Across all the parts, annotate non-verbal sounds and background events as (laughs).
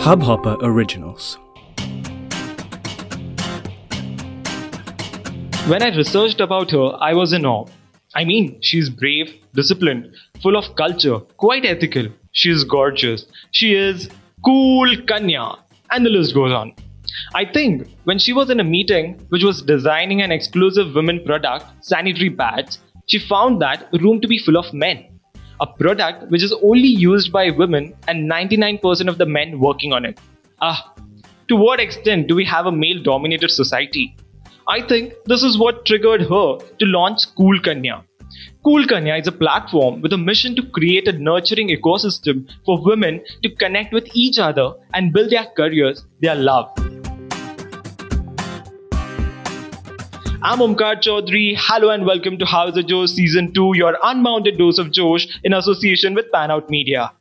Hubhopper Originals. When I researched about her, I was in awe. I mean, she's brave, disciplined, full of culture, quite ethical. She is gorgeous. She is cool Kanya. And the list goes on. I think when she was in a meeting which was designing an exclusive women product, sanitary pads, she found that room to be full of men. A product which is only used by women and 99% of the men working on it. Ah, to what extent do we have a male dominated society? I think this is what triggered her to launch Kool Kanya. Kool Kanya is a platform with a mission to create a nurturing ecosystem for women to connect with each other and build their careers, their love. I'm Omkar Chaudhary. Hello and welcome to How's the Josh Season 2, your unbounded dose of Josh in association with Panout Media.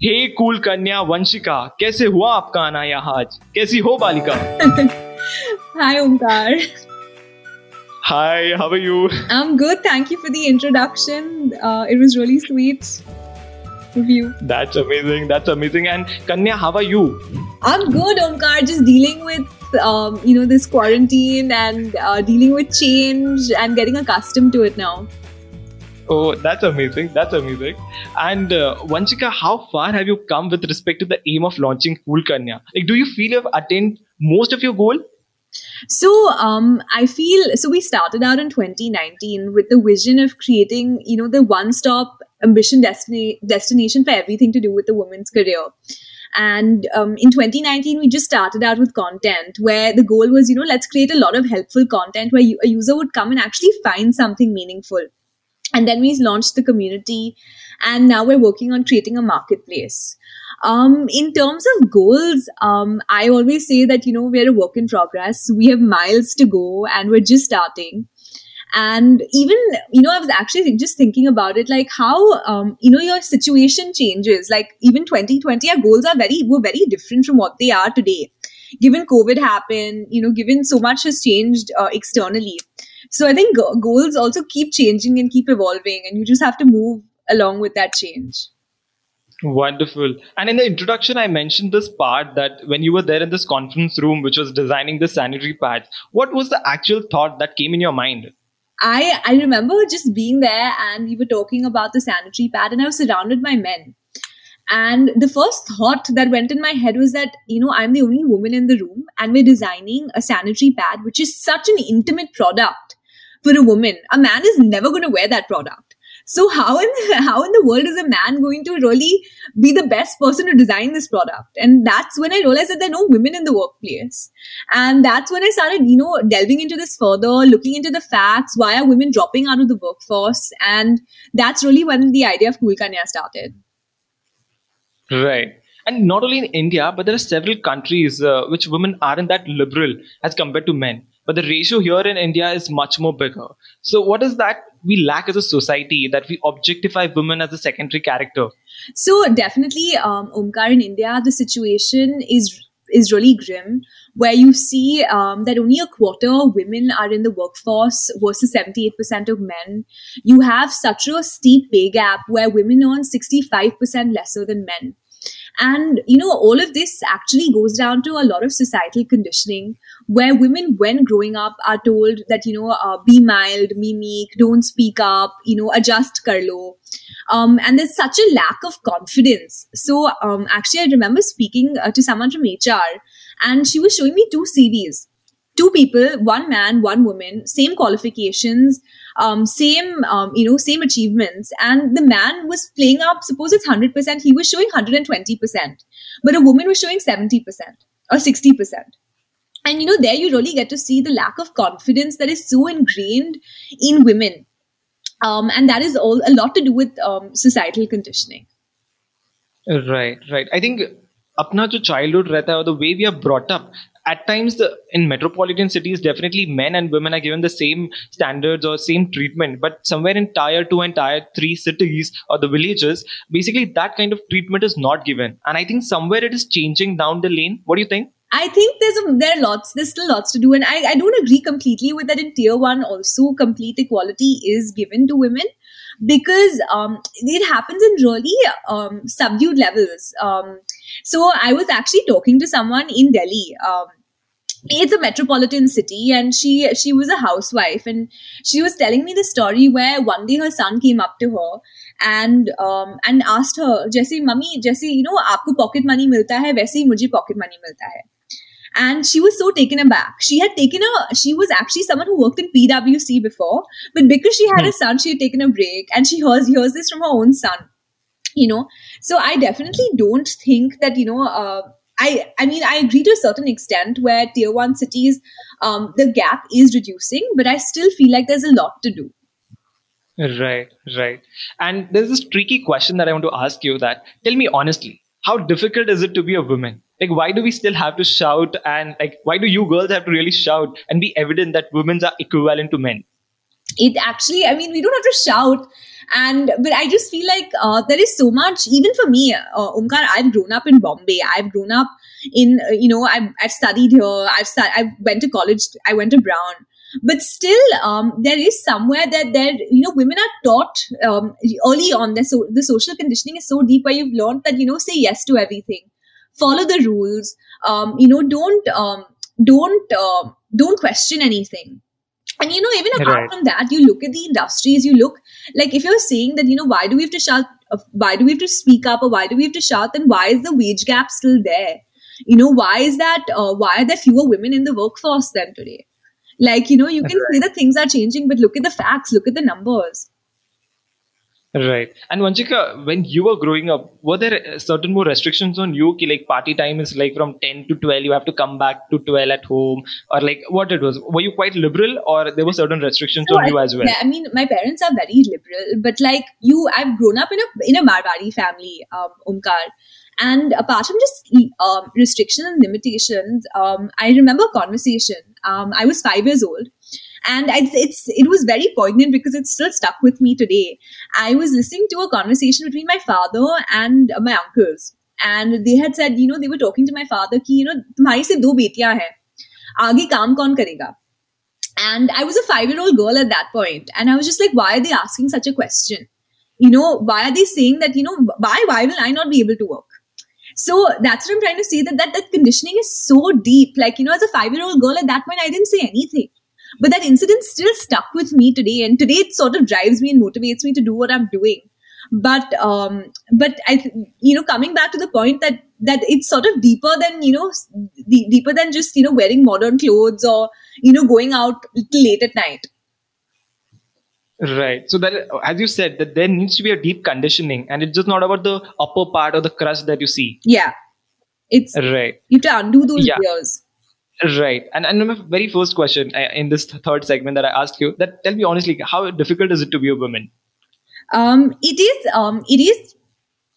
Hey cool कन्या वंशिका कैसे हुआ आपका आना यहाँ आज कैसी हो बालिका Hi, Omkar. Hi, how are you? I'm good. Thank you for the introduction. Uh, it was really sweet you. That's amazing. That's amazing. And Kanya, how are you? I'm good, Omkar. Just dealing with um, you know this quarantine and uh, dealing with change and getting accustomed to it now. Oh, that's amazing. That's amazing. And uh, Vanshika, how far have you come with respect to the aim of launching Kool Kanya? Like, do you feel you've attained most of your goal? So um, I feel so. We started out in 2019 with the vision of creating, you know, the one-stop ambition destiny destination for everything to do with the woman's career. And um, in 2019, we just started out with content where the goal was, you know, let's create a lot of helpful content where you, a user would come and actually find something meaningful. And then we launched the community, and now we're working on creating a marketplace. Um, in terms of goals, um, I always say that, you know, we're a work in progress. We have miles to go and we're just starting and even you know i was actually just thinking about it like how um, you know your situation changes like even 2020 our goals are very were very different from what they are today given covid happened you know given so much has changed uh, externally so i think go- goals also keep changing and keep evolving and you just have to move along with that change Wonderful. And in the introduction, I mentioned this part that when you were there in this conference room, which was designing the sanitary pads, what was the actual thought that came in your mind? I I remember just being there and we were talking about the sanitary pad and I was surrounded by men. And the first thought that went in my head was that, you know, I'm the only woman in the room and we're designing a sanitary pad, which is such an intimate product for a woman. A man is never going to wear that product. So how in (laughs) how in the world is a man going to really be the best person to design this product? And that's when I realized that there are no women in the workplace. And that's when I started, you know, delving into this further, looking into the facts. Why are women dropping out of the workforce? And that's really when the idea of Kool Kanya started. Right. And not only in India, but there are several countries uh, which women aren't that liberal as compared to men. But the ratio here in India is much more bigger. So, what is that we lack as a society that we objectify women as a secondary character? So, definitely, um, Omkar, in India, the situation is is really grim, where you see um, that only a quarter of women are in the workforce versus 78% of men. You have such a steep pay gap where women earn 65% lesser than men. And, you know, all of this actually goes down to a lot of societal conditioning where women, when growing up, are told that, you know, uh, be mild, be meek, don't speak up, you know, adjust karlo. Um, and there's such a lack of confidence. So, um, actually, I remember speaking uh, to someone from HR and she was showing me two CVs. Two people, one man, one woman, same qualifications, um, same um, you know same achievements and the man was playing up suppose it's 100% he was showing 120% but a woman was showing 70% or 60% and you know there you really get to see the lack of confidence that is so ingrained in women. Um, and that is all a lot to do with um, societal conditioning. Right right. I think अपना जो childhood रहता है or the way we are brought up at times the, in metropolitan cities definitely men and women are given the same standards or same treatment but somewhere in tier 2 and tier 3 cities or the villages basically that kind of treatment is not given and i think somewhere it is changing down the lane what do you think I think there's a, there are lots, there's still lots to do. And I, I don't agree completely with that in tier one also complete equality is given to women. because um, it happens in really um, subdued levels. Um, so I was actually talking to someone in Delhi. Um, it's a metropolitan city and she she was a housewife and she was telling me the story where one day her son came up to her and um, and asked her जैसे mummy जैसे you know आपको pocket money मिलता है वैसे ही मुझे pocket money मिलता है and she was so taken aback she had taken a she was actually someone who worked in pwc before but because she had a son she had taken a break and she hears hears this from her own son you know so i definitely don't think that you know uh, I, I mean, I agree to a certain extent where tier one cities, um, the gap is reducing, but I still feel like there's a lot to do. Right, right. And there's this tricky question that I want to ask you that tell me honestly, how difficult is it to be a woman? Like, why do we still have to shout? And like, why do you girls have to really shout and be evident that women are equivalent to men? It actually, I mean, we don't have to shout. And but i just feel like uh, there is so much even for me uh, Omkar, i've grown up in bombay. I've grown up in uh, you know I've, I've studied here. I've stu- i went to college i went to brown. But still um, there is somewhere that there you know women are taught um, early on the, so the social conditioning is so deep where you've learned that you know say yes to everything. Follow the rules. Um, you know don't um, don't uh, don't question anything and you know, even apart right. from that, you look at the industries, you look like if you're saying that, you know, why do we have to shout, uh, why do we have to speak up or why do we have to shout, then why is the wage gap still there? You know, why is that, uh, why are there fewer women in the workforce than today? Like, you know, you can right. say that things are changing, but look at the facts, look at the numbers. Right. And Vanshika, when you were growing up, were there certain more restrictions on you? Like party time is like from 10 to 12, you have to come back to 12 at home, or like what it was? Were you quite liberal, or there were certain restrictions no, on you as well? Yeah, I mean, my parents are very liberal, but like you, I've grown up in a in a Marwari family, um, Omkar. And apart from just um, restrictions and limitations, um, I remember a conversation. Um, I was five years old and it's, it's it was very poignant because it's still stuck with me today. I was listening to a conversation between my father and my uncles. And they had said you know they were talking to my father ki you know tumhari se do betiyan hai aage kaam kaun karega and i was a 5 year old girl at that point. And i was just like why are they asking such a question? You know why are they saying that you know why why will i not be able to work? So that's what i'm trying to say that that, that conditioning is so deep. Like you know as a 5 year old girl at that point i didn't say anything but that incident still stuck with me today, and today it sort of drives me and motivates me to do what I'm doing. But um, but I, th- you know, coming back to the point that that it's sort of deeper than you know, d- deeper than just you know wearing modern clothes or you know going out late at night. Right. So that, as you said, that there needs to be a deep conditioning, and it's just not about the upper part or the crust that you see. Yeah. It's right. You have to undo those yeah. years. Right. And and my very first question uh, in this third segment that I asked you, that tell me honestly, how difficult is it to be a woman? Um, it is. Um, it is.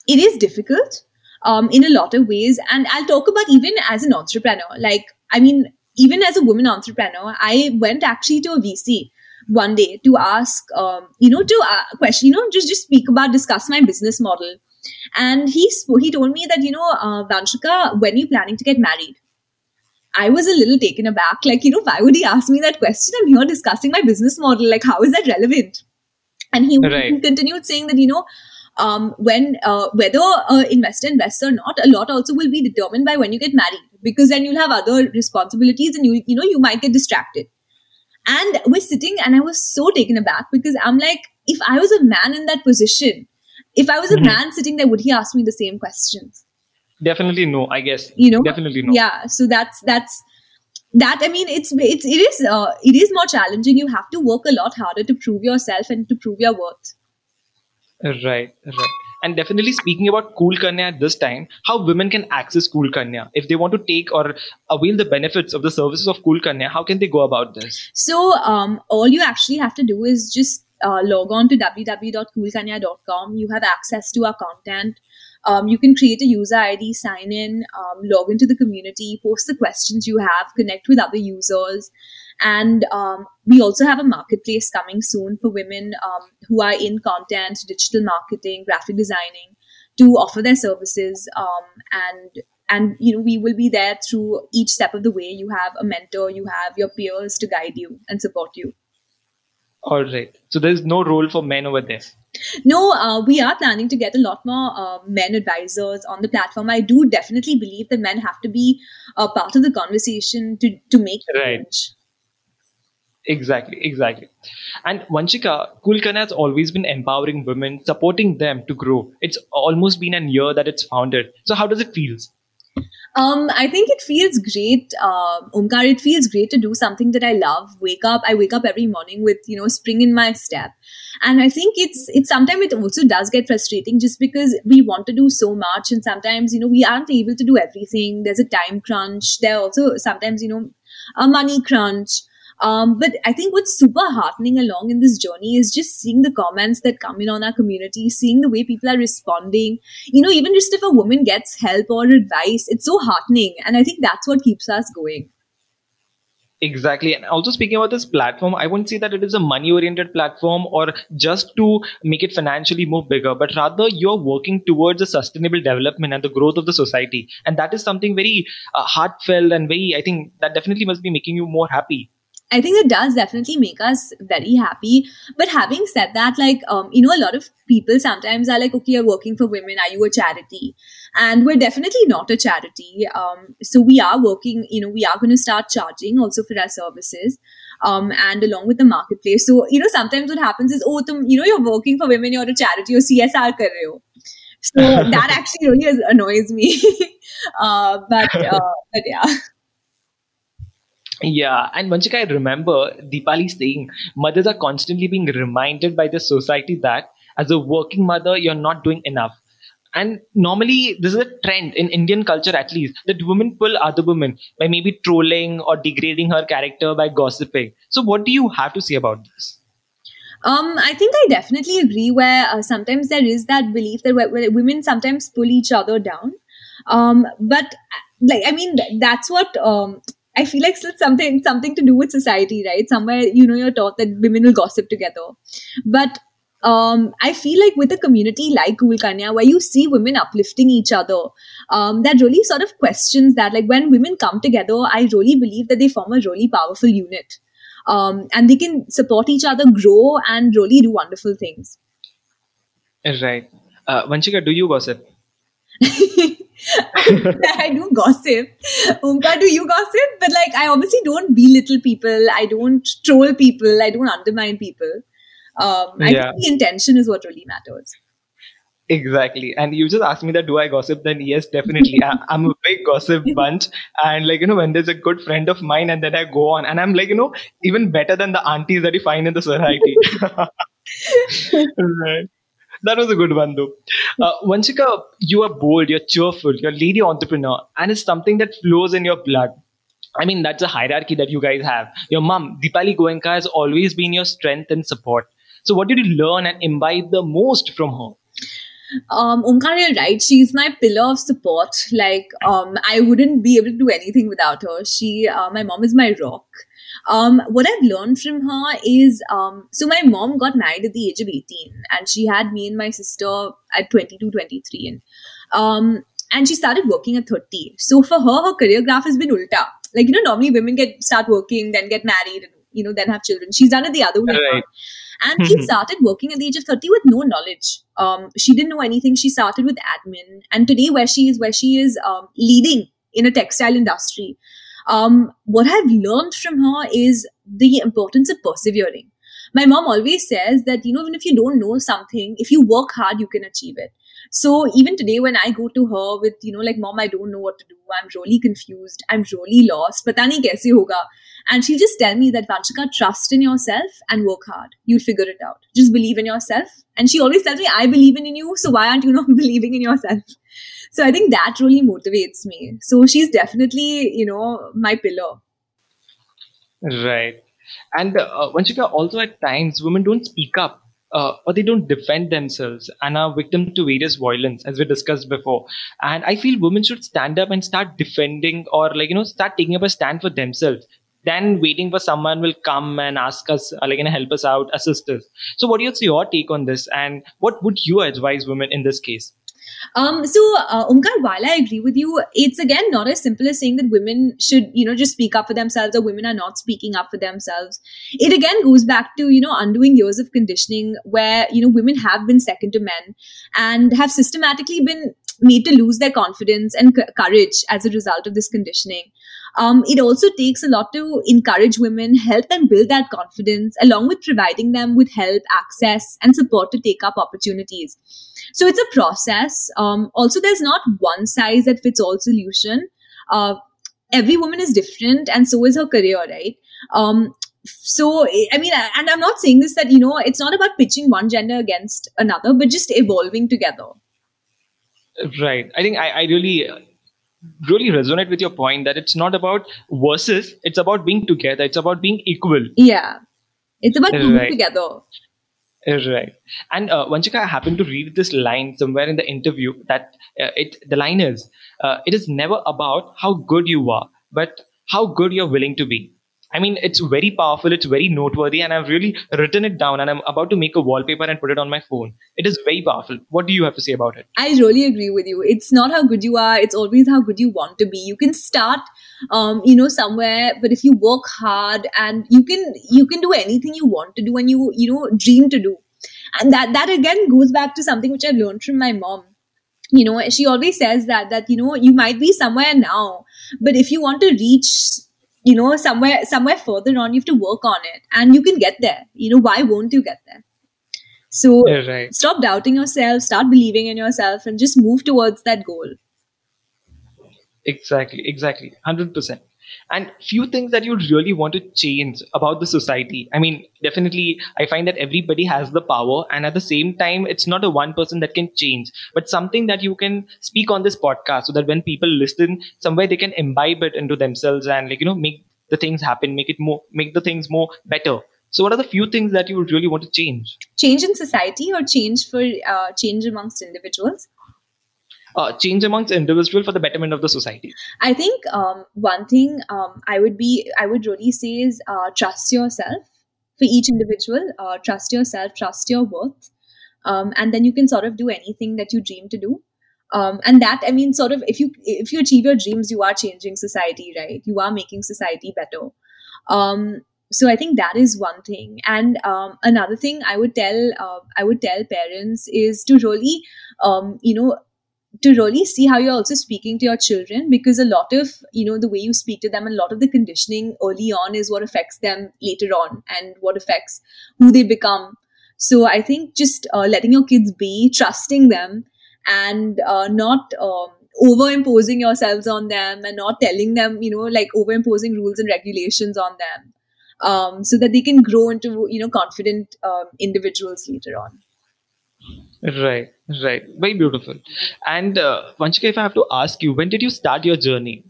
It is difficult. Um, in a lot of ways, and I'll talk about even as an entrepreneur. Like, I mean, even as a woman entrepreneur, I went actually to a VC one day to ask, um, you know, to uh, question, you know, just just speak about, discuss my business model. And he sp- he told me that you know, uh, Vanshika, when are you planning to get married? I was a little taken aback. Like, you know, why would he ask me that question? I'm here discussing my business model. Like, how is that relevant? And he, right. he continued saying that, you know, um, when uh, whether uh, investor invests or not, a lot also will be determined by when you get married because then you'll have other responsibilities and you you know you might get distracted. And we're sitting, and I was so taken aback because I'm like, if I was a man in that position, if I was a mm-hmm. man sitting there, would he ask me the same questions? Definitely no i guess you know definitely no yeah so that's that's that i mean it's it's it is uh, it is more challenging you have to work a lot harder to prove yourself and to prove your worth right right and definitely speaking about Kool Kanya at this time, how women can access Kool Kanya. If they want to take or avail the benefits of the services of Kool Kanya, how can they go about this? So, um, all you actually have to do is just uh, log on to www.koolkanya.com. You have access to our content. Um, you can create a user ID, sign in, um, log into the community, post the questions you have, connect with other users. And um, we also have a marketplace coming soon for women um, who are in content, digital marketing, graphic designing to offer their services. Um, and and you know we will be there through each step of the way. You have a mentor, you have your peers to guide you and support you. All right. So there's no role for men over there. No, uh, we are planning to get a lot more uh, men advisors on the platform. I do definitely believe that men have to be a part of the conversation to to make right. change. Exactly, exactly. And Vanshika, Kanya has always been empowering women, supporting them to grow. It's almost been a year that it's founded. So how does it feel? Um, I think it feels great, uh, Omkar. It feels great to do something that I love. Wake up, I wake up every morning with you know spring in my step, and I think it's it's sometimes it also does get frustrating just because we want to do so much, and sometimes you know we aren't able to do everything. There's a time crunch. There also sometimes you know a money crunch. Um, but I think what's super heartening along in this journey is just seeing the comments that come in on our community, seeing the way people are responding. You know, even just if a woman gets help or advice, it's so heartening. And I think that's what keeps us going. Exactly. And also speaking about this platform, I wouldn't say that it is a money oriented platform or just to make it financially more bigger, but rather you're working towards a sustainable development and the growth of the society. And that is something very uh, heartfelt and very, I think that definitely must be making you more happy. I think it does definitely make us very happy. But having said that, like, um, you know, a lot of people sometimes are like, okay, you're working for women. Are you a charity? And we're definitely not a charity. Um, so we are working, you know, we are going to start charging also for our services. Um, and along with the marketplace. So, you know, sometimes what happens is, oh, tum, you know, you're working for women, you're a charity, you're CSR kar rahe ho. So (laughs) that actually really annoys me. (laughs) uh, but, uh, but yeah. Yeah, and Vanshika, I remember Deepali saying mothers are constantly being reminded by the society that as a working mother, you're not doing enough. And normally, this is a trend in Indian culture, at least, that women pull other women by maybe trolling or degrading her character by gossiping. So, what do you have to say about this? Um, I think I definitely agree. Where uh, sometimes there is that belief that women sometimes pull each other down. Um, but like, I mean, that's what um, I feel like it's something something to do with society, right? Somewhere you know you're taught that women will gossip together, but um, I feel like with a community like Kool Kanya, where you see women uplifting each other, um, that really sort of questions that. Like when women come together, I really believe that they form a really powerful unit, um, and they can support each other, grow, and really do wonderful things. Right, uh, Vanshika, do you gossip? (laughs) (laughs) I do gossip. Omkar, do you gossip? But like, I obviously don't belittle people. I don't troll people. I don't undermine people. Um, I yeah. think the intention is what really matters. Exactly. And you just asked me that do I gossip? Then yes, definitely. I, am a big gossip (laughs) bunch. And like, you know, when there's a good friend of mine and then I go on and I'm like, you know, even better than the aunties that you find in the society. (laughs) right. That was a good one, though. Uh, Vanshika, you are bold, you're cheerful, you're a lady entrepreneur, and it's something that flows in your blood. I mean, that's a hierarchy that you guys have. Your mom, Deepali Goenka, has always been your strength and support. So, what did you learn and imbibe the most from her? Um, Omkar, right. She's my pillar of support. Like, um, I wouldn't be able to do anything without her. She, uh, my mom is my rock. Um, what I've learned from her is um, so my mom got married at the age of 18 and she had me and my sister at 22, 23. And, um, and she started working at 30. So for her, her career graph has been ulta. Like, you know, normally women get start working, then get married, and, you know, then have children. She's done it the other way. Right. And (laughs) she started working at the age of 30 with no knowledge. Um, she didn't know anything. She started with admin. And today, where she is, where she is um, leading in a textile industry, um, what I've learned from her is the importance of persevering. My mom always says that, you know, even if you don't know something, if you work hard, you can achieve it. So even today, when I go to her with, you know, like, mom, I don't know what to do. I'm really confused. I'm really lost. Pata nahi kaise hoga. And she'll just tell me that, Vanshika, trust in yourself and work hard. You'll figure it out. Just believe in yourself. And she always tells me, I believe in you. So why aren't you not (laughs) believing in yourself? So I think that really motivates me. So she's definitely, you know, my pillar. Right. And uh, Vanshika, also at times women don't speak up uh, or they don't defend themselves and are victim to various violence, as we discussed before. And I feel women should stand up and start defending or like, you know, start taking up a stand for themselves than waiting for someone will come and ask us, uh, like, you know, help us out, assist us. So what is your take on this? And what would you advise women in this case? Um, so, uh, Omkar, while I agree with you, it's again not as simple as saying that women should, you know, just speak up for themselves or women are not speaking up for themselves. It again goes back to, you know, undoing years of conditioning where, you know, women have been second to men and have systematically been made to lose their confidence and c- courage as a result of this conditioning. Um, it also takes a lot to encourage women, help them build that confidence, along with providing them with help, access, and support to take up opportunities. So it's a process. Um, also, there's not one size that fits all solution. Uh, every woman is different, and so is her career, right? Um, so i mean and i'm not saying this that you know it's not about pitching one gender against another but just evolving together right i think i, I really really resonate with your point that it's not about versus it's about being together it's about being equal yeah it's about being Right. together Right. And uh, Vanshika, I happened to read this line somewhere in the interview that uh, it the line is, uh, it is never about how good you are, but how good you're willing to be. I mean, it's very powerful, it's very noteworthy, and I've really written it down and I'm about to make a wallpaper and put it on my phone. It is very powerful. What do you have to say about it? I really agree with you. It's not how good you are, it's always how good you want to be. You can start um, you know, somewhere, but if you work hard and you can you can do anything you want to do and you, you know, dream to do. And that that again goes back to something which I've learned from my mom. You know, she always says that that, you know, you might be somewhere now, but if you want to reach you know somewhere somewhere further on you have to work on it and you can get there you know why won't you get there so Right. stop doubting yourself start believing in yourself and just move towards that goal Exactly, exactly. 100%. And few things that you really want to change about the society. I mean, definitely, I find that everybody has the power, and at the same time, it's not a one person that can change, but something that you can speak on this podcast so that when people listen, somewhere they can imbibe it into themselves and, like, you know, make the things happen, make it more, make the things more better. So, what are the few things that you would really want to change? change in society or change for uh, change amongst individuals Uh, change amongst individual for the betterment of the society. i think um, one thing um, i would be i would really say is uh, trust yourself. For each individual uh, trust yourself trust your worth. Um, and then you can sort of do anything that you dream to do. Um, and that i mean sort of if you if you achieve your dreams you are changing society right? You are making society better. Um, so i think that is one thing. And um, another thing i would tell uh, i would tell parents is to really um, you know to really see how you're also speaking to your children because a lot of you know the way you speak to them a lot of the conditioning early on is what affects them later on and what affects who they become. So i think just uh, letting your kids be trusting them and uh, not um, over imposing yourselves on them and not telling them you know like over imposing rules and regulations on them um, so that they can grow into you know confident um, individuals later on Right, right. Very beautiful. And uh, Vanshika, if I have to ask you, when did you start your journey?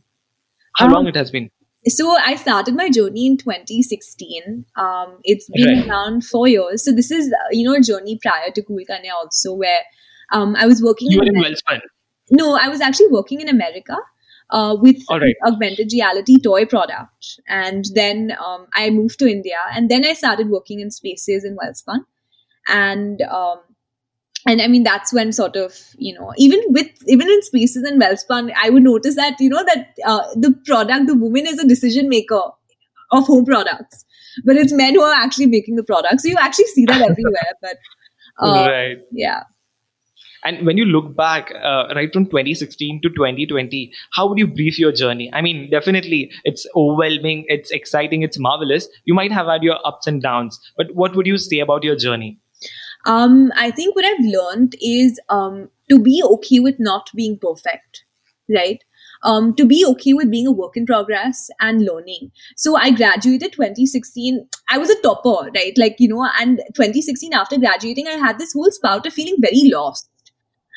How Um, long it has been? so I started my journey in 2016. Um, it's been Right. around four years. So this is uh, you know a journey prior to Kool Kanya also, where um, I was working. You were in Amer- Welspun. no, I was actually working in America uh, with right. augmented reality toy product, and then um, I moved to India, and then I started working in spaces in Welspun, and um, and I mean that's when sort of you know even with even in spaces and Welspun, I would notice that you know that uh, the product, the woman is a decision maker of home products, but it's men who are actually making the product. So you actually see that everywhere, but. (laughs) Uh, right. Yeah. And when you look back, uh, right from 2016 to 2020, how would you brief your journey? I mean, definitely it's overwhelming, it's exciting, it's marvelous. You might have had your ups and downs, but what would you say about your journey? Um, I think what I've learned is um, to be okay with not being perfect, right? Um, to be okay with being a work in progress and learning. So I graduated 2016. I was a topper, right? Like, you know, and 2016 after graduating, I had this whole spout of feeling very lost.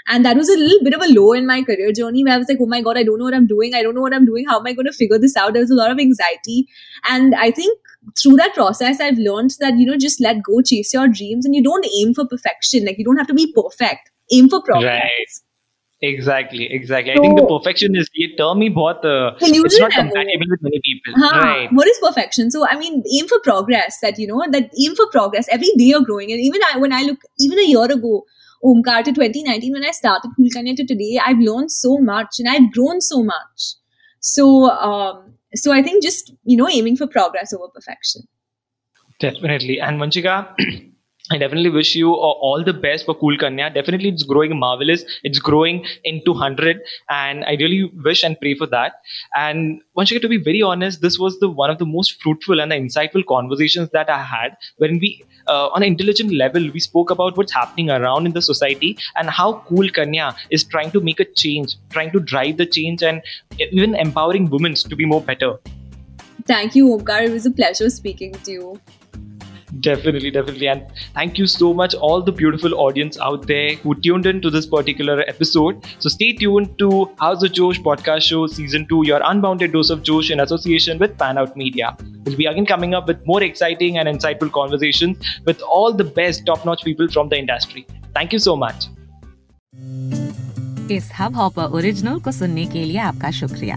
And that was a little bit of a low in my career journey where I was like, oh my God, I don't know what I'm doing. I don't know what I'm doing. How am I going to figure this out? There was a lot of anxiety. And I think through that process, I've learned that, you know, just let go, chase your dreams, and you don't aim for perfection. Like, you don't have to be perfect. Aim for progress. Right. Exactly, exactly. I think the So- perfection is ये term ही बहुत uh, Illusion it's not है वो. compatible with many people. Huh. Right. What is perfection? So I mean, aim for progress. That you know, that aim for progress. Every day you're growing, and even I, when I look, even a year ago, Omkar to 2019 when I started Cool Kanya to today, I've learned so much and I've grown so much. So, um, so I think just you know aiming for progress over perfection. Definitely, and Vanshika. (clears throat) I definitely wish you all the best for Kool Kanya. Definitely, it's growing marvelous. It's growing into 100, and I really wish and pray for that. And once again, to be very honest, this was the one of the most fruitful and insightful conversations that I had when we, uh, on an intelligent level, we spoke about what's happening around in the society and how Kool Kanya is trying to make a change, trying to drive the change, and even empowering women to be more better. Thank you, Omkar. It was a pleasure speaking to you. Definitely, definitely. And thank you so much, all the beautiful audience out there who tuned in to this particular episode. So stay tuned to House of Josh podcast show season 2, your unbounded dose of Josh in association with Pan Out Media. We'll be again coming up with more exciting and insightful conversations with all the best top notch people from the industry. Thank you so much. इस Hubhopper original को सुनने के लिए आपका शुक्रिया